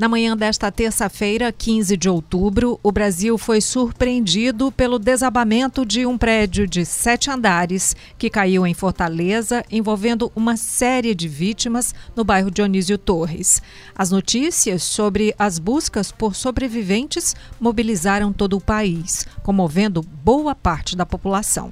Na manhã desta terça-feira, 15 de outubro, o Brasil foi surpreendido pelo desabamento de um prédio de sete andares que caiu em Fortaleza, envolvendo uma série de vítimas no bairro Dionísio Torres. As notícias sobre as buscas por sobreviventes mobilizaram todo o país, comovendo boa parte da população.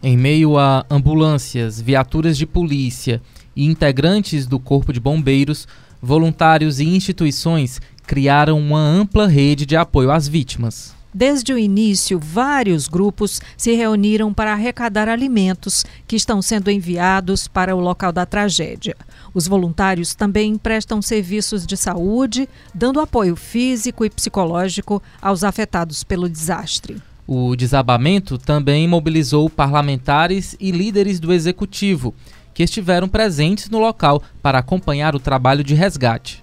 Em meio a ambulâncias, viaturas de polícia e integrantes do Corpo de Bombeiros, voluntários e instituições criaram uma ampla rede de apoio às vítimas. Desde o início, vários grupos se reuniram para arrecadar alimentos que estão sendo enviados para o local da tragédia. Os voluntários também prestam serviços de saúde, dando apoio físico e psicológico aos afetados pelo desastre. O desabamento também mobilizou parlamentares e líderes do executivo que estiveram presentes no local para acompanhar o trabalho de resgate.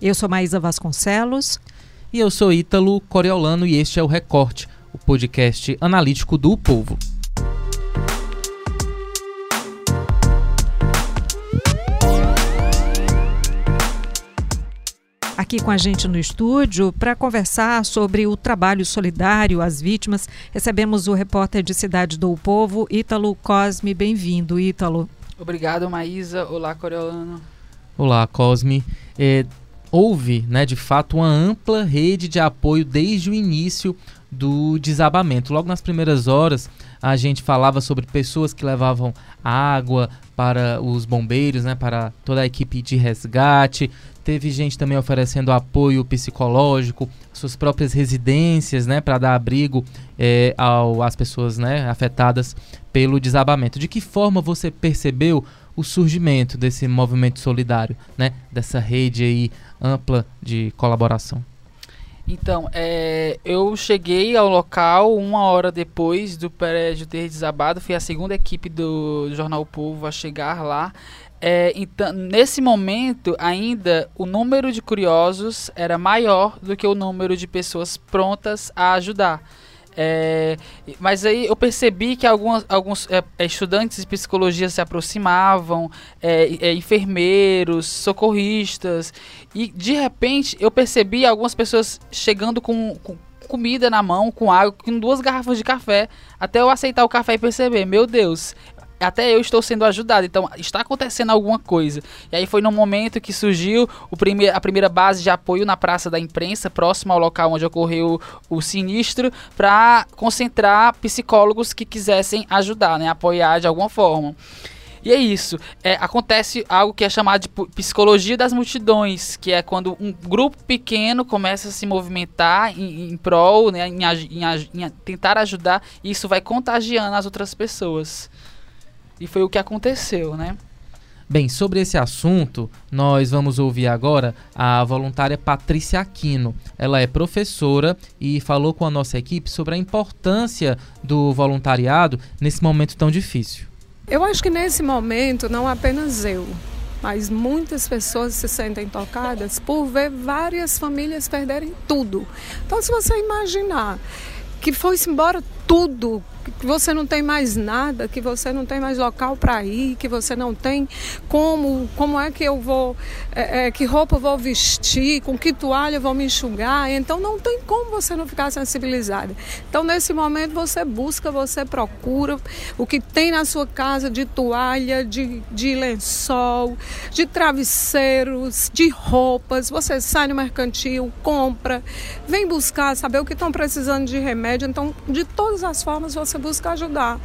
Eu sou Maísa Vasconcelos. E eu sou Ítalo Coriolano e este é o Recorte, o podcast analítico do Povo. aqui com a gente no estúdio para conversar sobre o trabalho solidário às vítimas. Recebemos o repórter de Cidade do Povo, Ítalo Cosme. Bem-vindo, Ítalo. Obrigado, Maísa. Olá, Coriolano. Olá, Cosme. É, houve, né, de fato, uma ampla rede de apoio desde o início do desabamento. Logo nas primeiras horas, a gente falava sobre pessoas que levavam água para os bombeiros, né, para toda a equipe de resgate. Teve gente também oferecendo apoio psicológico, suas próprias residências, né, para dar abrigo é, ao, às pessoas, né, afetadas pelo desabamento. De que forma você percebeu o surgimento desse movimento solidário, né, dessa rede aí ampla de colaboração? Então, é, eu cheguei ao local uma hora depois do prédio ter desabado. Fui a segunda equipe do, Jornal o Povo a chegar lá. É, então, nesse momento, ainda o número de curiosos era maior do que o número de pessoas prontas a ajudar. É, mas aí eu percebi que algumas, alguns é, é estudantes de psicologia se aproximavam, é, é, enfermeiros, socorristas, e de repente eu percebi algumas pessoas chegando com, com comida na mão, com água, com duas garrafas de café, até eu aceitar o café e perceber, meu Deus, até eu estou sendo ajudado. Então, está acontecendo alguma coisa. E aí foi no momento que surgiu o prime a primeira base de apoio na Praça da Imprensa, próximo ao local onde ocorreu o sinistro, para concentrar psicólogos que quisessem ajudar, né, apoiar de alguma forma. E é isso. É, acontece algo que é chamado de psicologia das multidões, que é quando um grupo pequeno começa a se movimentar em, em prol, né, em, em, em tentar ajudar, e isso vai contagiando as outras pessoas. E foi o que aconteceu, né? Bem, sobre esse assunto, nós vamos ouvir agora a voluntária Patrícia Aquino. Ela é professora e falou com a nossa equipe sobre a importância do voluntariado nesse momento tão difícil. Eu acho que nesse momento, não apenas eu, mas muitas pessoas se sentem tocadas por ver várias famílias perderem tudo. Então, se você imaginar que foi-se embora tudo que você não tem mais nada, que você não tem mais local para ir, que você não tem como, como é que eu vou, é, é, que roupa eu vou vestir, com que toalha eu vou me enxugar. Então não tem como você não ficar sensibilizada. Então nesse momento você busca, você procura o que tem na sua casa de toalha, de, de lençol, de travesseiros, de roupas. Você sai no mercantil, compra, vem buscar, saber o que estão precisando de remédio. Então de todas as formas você busca ajudar.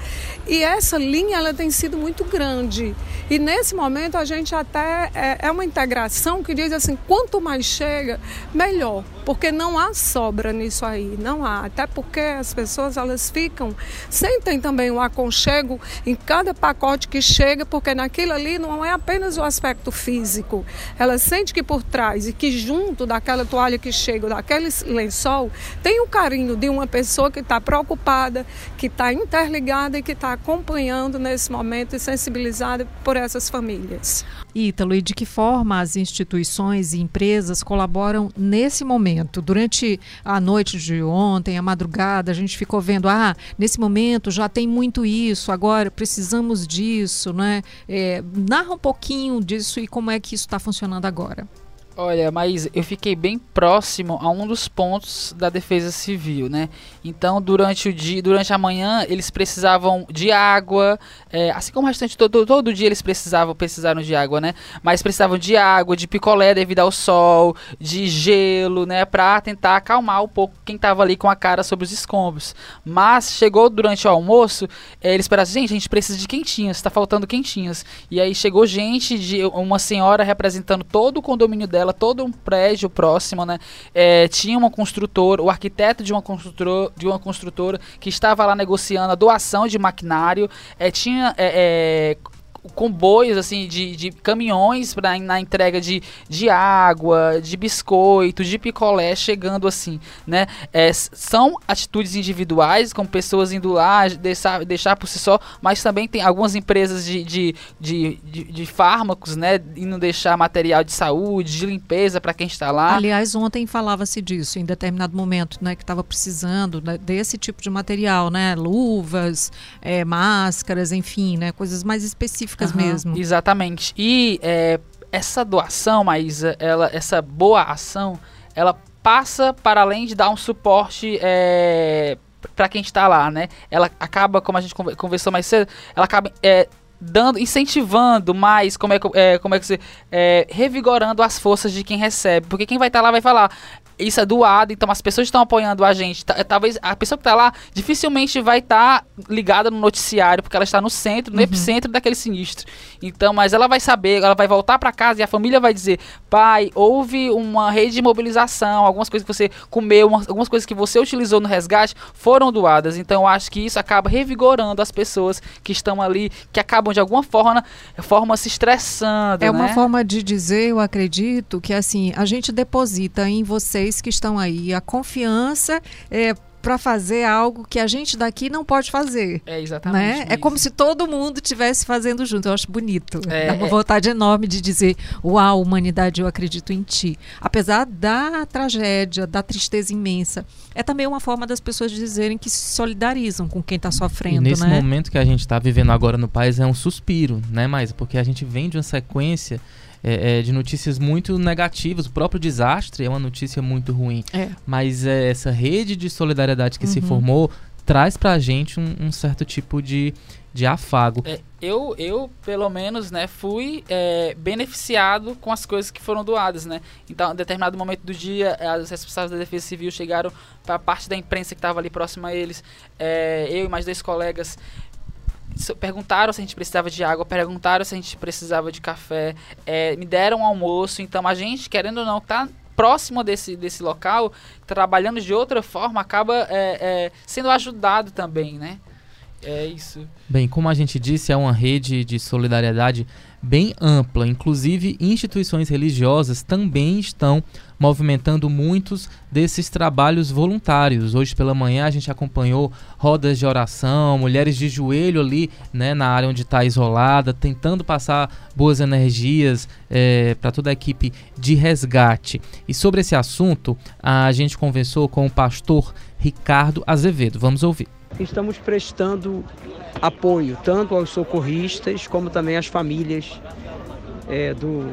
E essa linha ela tem sido muito grande. E nesse momento a gente até é, é uma integração que diz assim, quanto mais chega, melhor, porque não há sobra nisso aí, não há. Até porque as pessoas elas ficam, sentem também o aconchego em cada pacote que chega, porque naquilo ali não é apenas o aspecto físico. Ela sente que por trás e que junto daquela toalha que chega, daquele lençol, tem o carinho de uma pessoa que está preocupada, que está interligada e que está acompanhando nesse momento e sensibilizada por essas famílias. Ítalo, e de que forma as instituições e empresas colaboram nesse momento? Durante a noite de ontem, a madrugada, a gente ficou vendo, ah, nesse momento já tem muito isso, agora precisamos disso, né? É, narra um pouquinho disso e como é que isso está funcionando agora. Olha, mas eu fiquei bem próximo a um dos pontos da Defesa Civil, né? Então, durante o dia, durante a manhã, eles precisavam de água, é, assim como o restante todo, todo dia eles precisavam, precisaram de água, né? Mas precisavam de água, de picolé devido ao sol, de gelo, né? Para tentar acalmar um pouco quem tava ali com a cara sobre os escombros. Mas chegou durante o almoço, é, eles esperaram, gente, a gente precisa de quentinhas, tá faltando quentinhas. E aí chegou gente de uma senhora representando todo o condomínio dela todo um prédio próximo, né? É, tinha uma construtora, o arquiteto de uma construtora, de uma construtora que estava lá negociando a doação de maquinário. É, tinha é, é comboios assim de, de caminhões para na entrega de, de água, de biscoito, de picolé chegando assim, né? É, são atitudes individuais, com pessoas indo lá deixar, deixar por si só, mas também tem algumas empresas de, de, de, de, de fármacos, né? Indo deixar material de saúde, de limpeza para quem está lá. Aliás, ontem falava-se disso em determinado momento, né? Que estava precisando né, desse tipo de material, né? Luvas, é, máscaras, enfim, né? Coisas mais específicas específicas uhum, mesmo. Exatamente. E é, essa doação, Maísa, ela, essa boa ação, ela passa para além de dar um suporte é, para quem está lá, né? Ela acaba, como a gente conversou mais cedo, ela acaba é, dando, incentivando mais, como é, é como é que você, é, revigorando as forças de quem recebe, porque quem vai estar tá lá vai falar, isso é doado, então as pessoas estão apoiando a gente. Talvez a pessoa que está lá dificilmente vai estar tá ligada no noticiário, porque ela está no centro, no uhum. epicentro daquele sinistro. Então, mas ela vai saber, ela vai voltar para casa e a família vai dizer: pai, houve uma rede de mobilização, algumas coisas que você comeu, algumas coisas que você utilizou no resgate foram doadas. Então, eu acho que isso acaba revigorando as pessoas que estão ali, que acabam de alguma forma, forma se estressando. É né? uma forma de dizer, eu acredito, que assim, a gente deposita em você vocês que estão aí. A confiança é, para fazer algo que a gente daqui não pode fazer. É exatamente. Né? É como se todo mundo estivesse fazendo junto. Eu acho bonito. É, Dá uma é... vontade enorme de dizer: Uau, humanidade, eu acredito em ti. Apesar da tragédia, da tristeza imensa, é também uma forma das pessoas dizerem que se solidarizam com quem está sofrendo. E nesse né? momento que a gente está vivendo agora no país é um suspiro, né, mais Porque a gente vem de uma sequência é, é, de notícias muito negativas. O próprio desastre é uma notícia muito ruim. É. Mas é, essa rede de solidariedade que uhum. se formou traz pra gente um, um certo tipo de, de afago. É, eu, eu, pelo menos, né, fui é, beneficiado com as coisas que foram doadas, né? Então, em determinado momento do dia, as responsáveis da Defesa Civil chegaram para a parte da imprensa que estava ali próxima a eles. É, eu e mais dois colegas perguntaram se a gente precisava de água, perguntaram se a gente precisava de café, é, me deram um almoço. Então a gente, querendo ou não, tá próximo desse, desse local, trabalhando de outra forma, acaba é, é, sendo ajudado também, né? É isso. Bem, como a gente disse, é uma rede de solidariedade bem ampla. Inclusive, instituições religiosas também estão movimentando muitos desses trabalhos voluntários. Hoje pela manhã a gente acompanhou rodas de oração, mulheres de joelho ali né, na área onde está isolada, tentando passar boas energias é, para toda a equipe de resgate. E sobre esse assunto, a gente conversou com o pastor Ricardo Azevedo. Vamos ouvir. Estamos prestando apoio tanto aos socorristas como também às famílias é, do,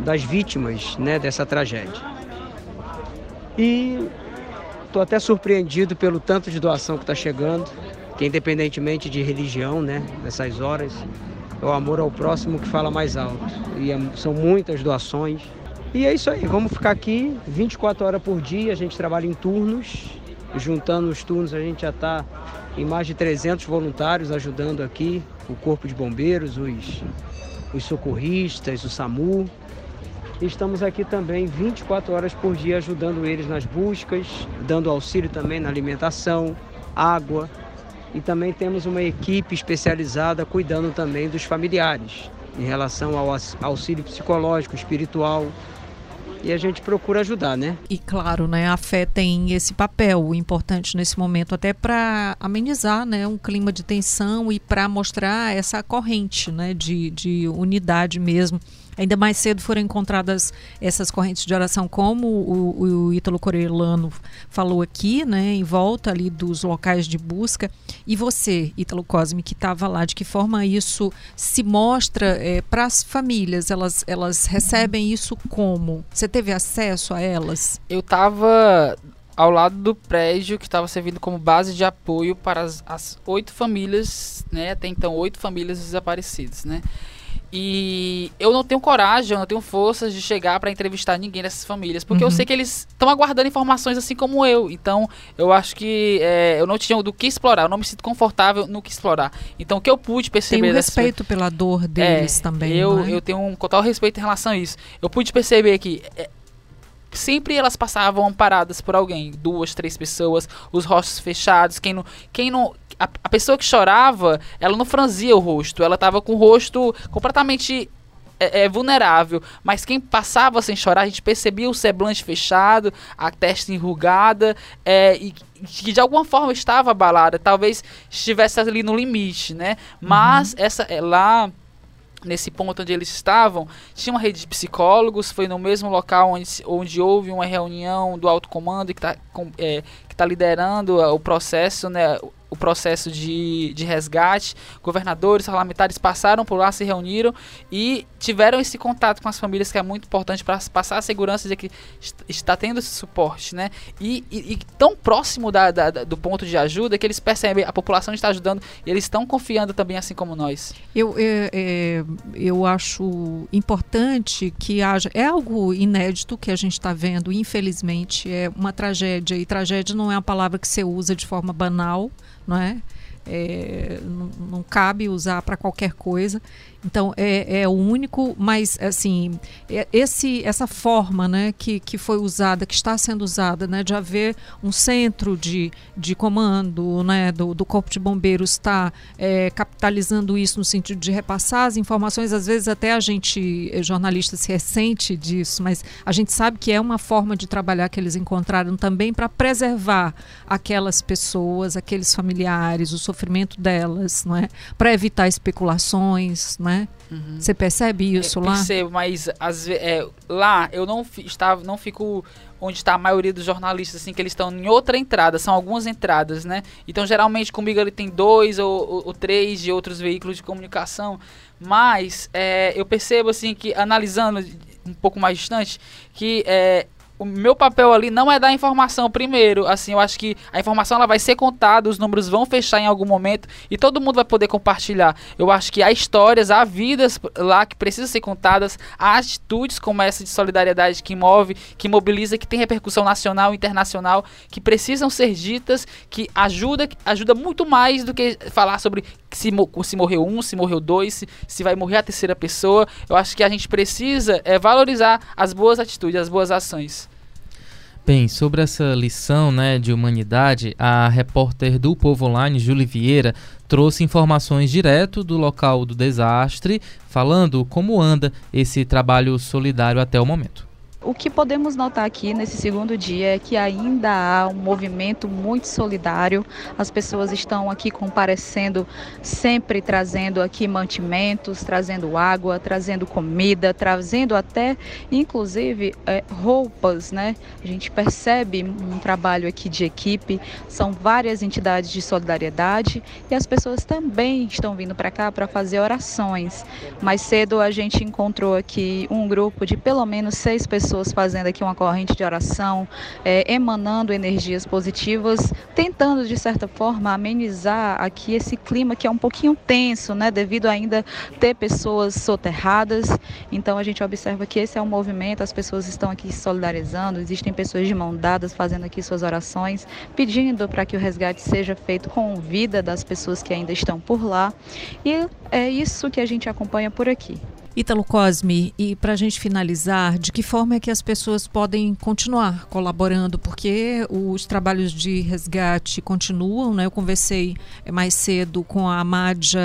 das vítimas né, dessa tragédia. E estou até surpreendido pelo tanto de doação que está chegando, que independentemente de religião, né, nessas horas, é o amor ao próximo que fala mais alto. E é, são muitas doações. E é isso aí, vamos ficar aqui 24 horas por dia, a gente trabalha em turnos, juntando os turnos a gente já está em mais de 300 voluntários ajudando aqui, o Corpo de Bombeiros, os, os socorristas, o SAMU. Estamos aqui também 24 horas por dia ajudando eles nas buscas, dando auxílio também na alimentação, água. E também temos uma equipe especializada cuidando também dos familiares, em relação ao auxílio psicológico, espiritual, e a gente procura ajudar, né? E claro, né, a fé tem esse papel importante nesse momento até para amenizar, né, um clima de tensão e para mostrar essa corrente, né, de, de unidade mesmo Ainda mais cedo foram encontradas essas correntes de oração, como o, o Ítalo Corelano falou aqui, né, em volta ali dos locais de busca. E você, Ítalo Cosme, que estava lá, de que forma isso se mostra é, para as famílias? Elas, elas recebem isso como? Você teve acesso a elas? Eu estava ao lado do prédio que estava servindo como base de apoio para as, as oito famílias, né, até então oito famílias desaparecidas, né. E eu não tenho coragem, eu não tenho forças de chegar para entrevistar ninguém dessas famílias, porque uhum. eu sei que eles estão aguardando informações assim como eu. Então, eu acho que é, eu não tinha do que explorar, eu não me sinto confortável no que explorar. Então, o que eu pude perceber. Tem um respeito pela dor deles é, também. Eu, é? eu tenho um total respeito em relação a isso. Eu pude perceber que é, sempre elas passavam amparadas por alguém, duas, três pessoas, os rostos fechados, quem não, quem não a, a pessoa que chorava, ela não franzia o rosto, ela estava com o rosto completamente é, é, vulnerável, mas quem passava sem chorar, a gente percebia o semblante fechado, a testa enrugada, é, e que de alguma forma estava abalada, talvez estivesse ali no limite, né? Mas uhum. essa é, lá nesse ponto onde eles estavam, tinha uma rede de psicólogos, foi no mesmo local onde, onde houve uma reunião do alto comando que está é, que tá liderando o processo, né, o processo de, de resgate. Governadores, parlamentares passaram por lá, se reuniram e tiveram esse contato com as famílias que é muito importante para passar a segurança de que está tendo esse suporte, né? E, e, e tão próximo da, da, do ponto de ajuda que eles percebem a população está ajudando e eles estão confiando também assim como nós. Eu, é, é, eu acho importante que haja é algo inédito que a gente está vendo, infelizmente é uma tragédia e tragédia não é uma palavra que você usa de forma banal não é? é não, não, cabe usar para qualquer coisa. Então é, é o único, mas assim, é, esse, essa forma né, que, que foi usada, que está sendo usada, né, de haver um centro de, de comando né, do, do Corpo de Bombeiros está é, capitalizando isso no sentido de repassar as informações, às vezes até a gente, eh, jornalista, se ressente disso, mas a gente sabe que é uma forma de trabalhar que eles encontraram também para preservar aquelas pessoas, aqueles familiares, o sofrimento delas, não é? para evitar especulações. Não é? né? Uhum. Você percebe isso é, lá? Percebo, mas as, é, lá eu não estava, não fico onde está a maioria dos jornalistas, assim, que eles estão em outra entrada, são algumas entradas, né? Então, geralmente comigo ele tem dois ou, ou, ou três de outros veículos de comunicação, mas é, eu percebo, assim, que analisando um pouco mais distante, que é, o meu papel ali não é dar informação primeiro. Assim, eu acho que a informação ela vai ser contada, os números vão fechar em algum momento e todo mundo vai poder compartilhar. Eu acho que há histórias, há vidas lá que precisam ser contadas, há atitudes como essa de solidariedade que move, que mobiliza, que tem repercussão nacional e internacional, que precisam ser ditas, que ajuda, ajuda muito mais do que falar sobre se, se morreu um, se morreu dois, se, se vai morrer a terceira pessoa. Eu acho que a gente precisa é, valorizar as boas atitudes, as boas ações. Bem, sobre essa lição né, de humanidade, a repórter do Povo Online, Julie Vieira, trouxe informações direto do local do desastre, falando como anda esse trabalho solidário até o momento. O que podemos notar aqui nesse segundo dia é que ainda há um movimento muito solidário. As pessoas estão aqui comparecendo, sempre trazendo aqui mantimentos, trazendo água, trazendo comida, trazendo até, inclusive, é, roupas, né? A gente percebe um trabalho aqui de equipe. São várias entidades de solidariedade e as pessoas também estão vindo para cá para fazer orações. Mais cedo a gente encontrou aqui um grupo de pelo menos seis pessoas pessoas fazendo aqui uma corrente de oração, é, emanando energias positivas, tentando de certa forma amenizar aqui esse clima que é um pouquinho tenso, né, devido ainda ter pessoas soterradas. Então a gente observa que esse é um movimento, as pessoas estão aqui se solidarizando, existem pessoas de mão dadas fazendo aqui suas orações, pedindo para que o resgate seja feito com vida das pessoas que ainda estão por lá. E é isso que a gente acompanha por aqui. Ítalo Cosme, e para a gente finalizar, de que forma é que as pessoas podem continuar colaborando? Porque os trabalhos de resgate continuam, né? Eu conversei mais cedo com a Amádia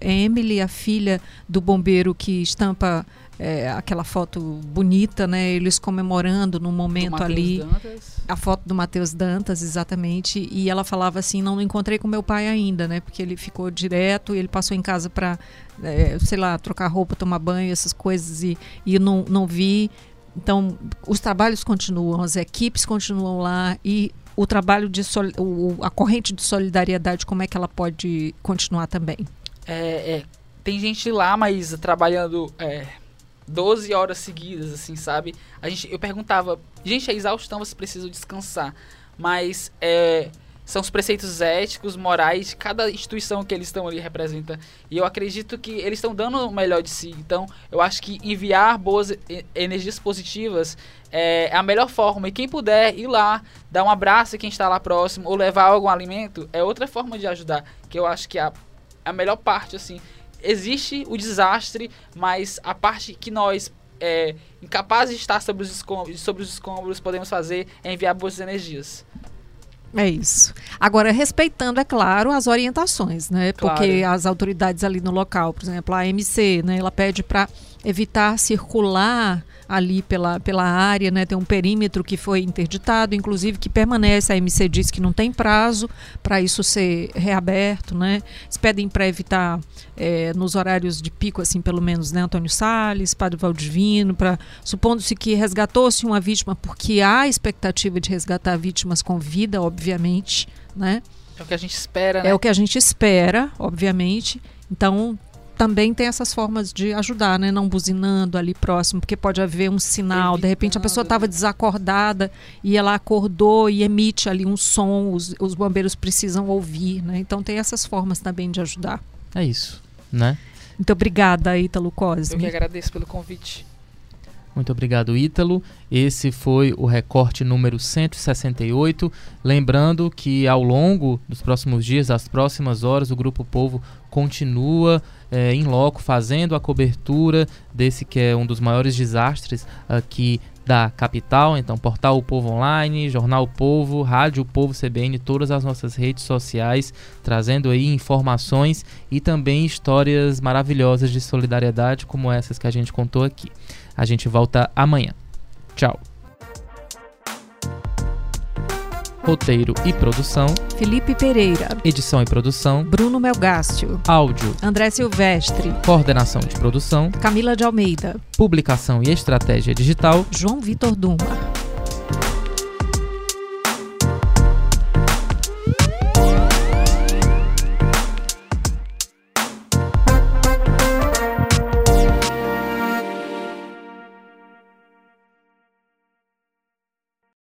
Emily, a filha do bombeiro que estampa é, aquela foto bonita, né? Eles comemorando no momento ali. Dantas. A foto do Matheus Dantas, exatamente. E ela falava assim: não, encontrei com meu pai ainda, né? Porque ele ficou direto e ele passou em casa para, é, sei lá, trocar roupa, tomar banho, essas coisas, e, e não, não vi. Então, os trabalhos continuam, as equipes continuam lá e o trabalho de o, a corrente de solidariedade, como é que ela pode continuar também? É, é, tem gente lá, mas trabalhando é, 12 horas seguidas, assim, sabe? A gente, eu perguntava, gente, é exaustão, vocês precisam descansar. Mas é, são os preceitos éticos, morais de cada instituição que eles estão ali representa. E eu acredito que eles estão dando o melhor de si. Então, eu acho que enviar boas energias positivas é a melhor forma. E quem puder ir lá, dar um abraço a quem está lá próximo, ou levar algum alimento, é outra forma de ajudar. Que eu acho que é a, a melhor parte, assim existe o desastre, mas a parte que nós, é, incapazes de estar sobre os, escombros, sobre os escombros, podemos fazer é enviar boas energias. É isso. Agora, respeitando, é claro, as orientações, né? Claro. Porque as autoridades ali no local, por exemplo, a AMC, né? Ela pede para evitar circular ali pela, pela área, né? Tem um perímetro que foi interditado, inclusive que permanece. A MC diz que não tem prazo para isso ser reaberto, né? Eles pedem para evitar é, nos horários de pico, assim, pelo menos, né? Antônio Salles, Padre Valdivino, para supondo-se que resgatou-se uma vítima, porque há expectativa de resgatar vítimas com vida, obviamente, né? É o que a gente espera, né? É o que a gente espera, obviamente. Então, também tem essas formas de ajudar, né? Não buzinando ali próximo, porque pode haver um sinal. Evitando. De repente a pessoa estava desacordada e ela acordou e emite ali um som, os, os bombeiros precisam ouvir, né? Então tem essas formas também de ajudar. É isso, né? Muito obrigada, Ítalo Cosme. Eu que agradeço pelo convite. Muito obrigado, Ítalo. Esse foi o recorte número 168. Lembrando que ao longo dos próximos dias, das próximas horas, o Grupo Povo continua é, em loco fazendo a cobertura desse que é um dos maiores desastres aqui da capital. Então, Portal O Povo Online, Jornal o Povo, Rádio o Povo CBN, todas as nossas redes sociais, trazendo aí informações e também histórias maravilhosas de solidariedade como essas que a gente contou aqui. A gente volta amanhã. Tchau. Roteiro e produção: Felipe Pereira. Edição e produção: Bruno Melgácio. Áudio: André Silvestre. Coordenação de produção: Camila de Almeida. Publicação e estratégia digital: João Vitor Duma.